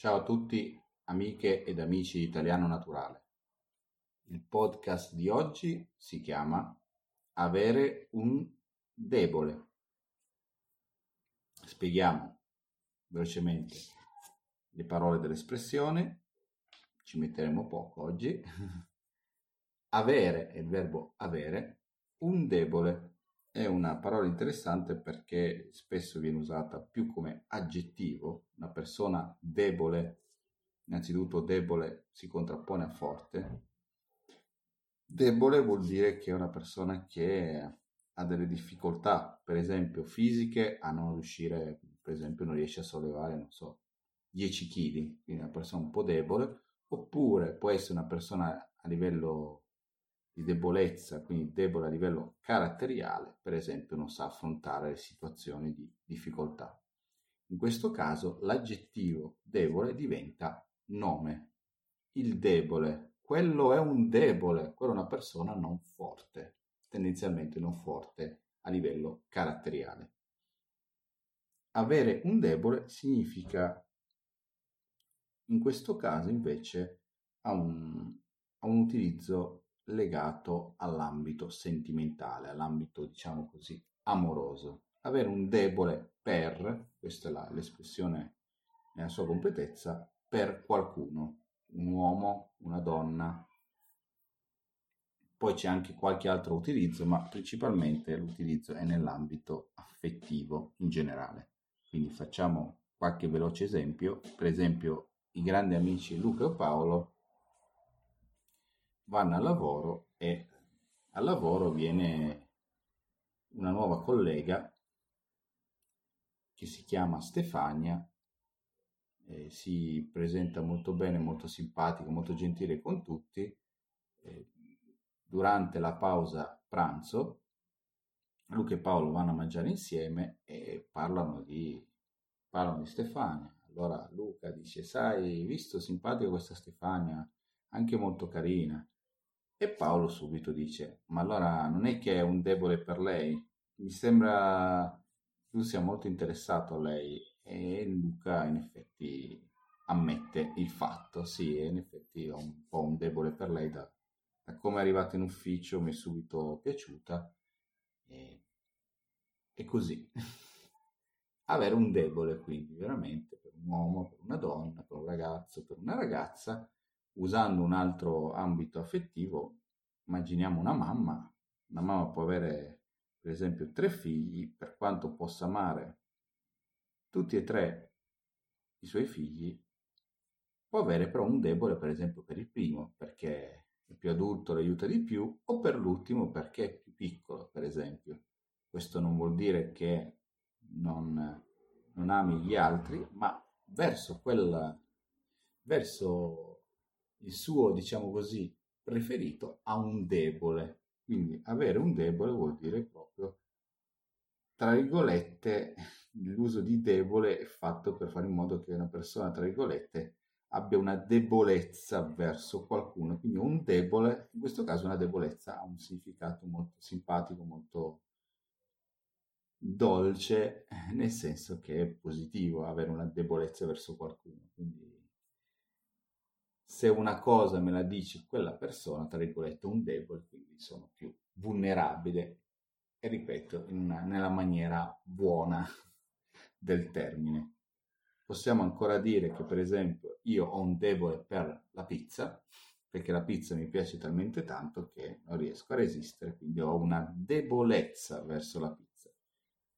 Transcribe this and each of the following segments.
Ciao a tutti, amiche ed amici di Italiano Naturale. Il podcast di oggi si chiama Avere un debole. Spieghiamo velocemente le parole dell'espressione, ci metteremo poco oggi. avere è il verbo avere, un debole è una parola interessante perché spesso viene usata più come aggettivo, una persona debole, innanzitutto debole si contrappone a forte. Debole vuol dire che è una persona che ha delle difficoltà, per esempio fisiche, a non riuscire, per esempio non riesce a sollevare, non so, 10 kg, quindi una persona un po' debole, oppure può essere una persona a livello di debolezza, quindi debole a livello caratteriale, per esempio non sa affrontare situazioni di difficoltà. In questo caso l'aggettivo debole diventa nome. Il debole, quello è un debole, quello è una persona non forte, tendenzialmente non forte a livello caratteriale. Avere un debole significa, in questo caso invece, a un, a un utilizzo legato all'ambito sentimentale, all'ambito, diciamo così, amoroso. Avere un debole per, questa è la, l'espressione nella sua completezza, per qualcuno, un uomo, una donna. Poi c'è anche qualche altro utilizzo, ma principalmente l'utilizzo è nell'ambito affettivo in generale. Quindi facciamo qualche veloce esempio. Per esempio, i grandi amici Luca e Paolo vanno al lavoro e al lavoro viene una nuova collega che si chiama Stefania, eh, si presenta molto bene, molto simpatica, molto gentile con tutti. Eh, durante la pausa pranzo, Luca e Paolo vanno a mangiare insieme e parlano di, parlano di Stefania. Allora Luca dice, sai, visto simpatica questa Stefania, anche molto carina. E Paolo subito dice, ma allora non è che è un debole per lei? Mi sembra tu sia molto interessato a lei. E Luca in effetti ammette il fatto, sì, in effetti ho un po' un debole per lei da, da come è arrivata in ufficio, mi è subito piaciuta. E, e così. Avere un debole quindi veramente per un uomo, per una donna, per un ragazzo, per una ragazza usando un altro ambito affettivo, immaginiamo una mamma, una mamma può avere per esempio tre figli, per quanto possa amare tutti e tre i suoi figli, può avere però un debole per esempio per il primo, perché è più adulto, lo aiuta di più, o per l'ultimo perché è più piccolo, per esempio. Questo non vuol dire che non, non ami gli altri, ma verso quella, verso il suo, diciamo così, preferito ha un debole. Quindi avere un debole vuol dire proprio, tra virgolette, l'uso di debole è fatto per fare in modo che una persona, tra virgolette, abbia una debolezza verso qualcuno. Quindi un debole, in questo caso una debolezza ha un significato molto simpatico, molto dolce, nel senso che è positivo avere una debolezza verso qualcuno. Se una cosa me la dice quella persona, tra virgolette, un debole, quindi sono più vulnerabile e ripeto, una, nella maniera buona del termine. Possiamo ancora dire che, per esempio, io ho un debole per la pizza, perché la pizza mi piace talmente tanto che non riesco a resistere, quindi ho una debolezza verso la pizza.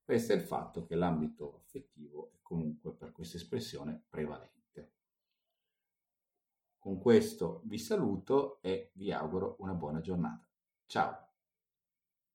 Questo è il fatto che l'ambito affettivo è comunque per questa espressione prevalente. Con questo vi saluto e vi auguro una buona giornata. Ciao!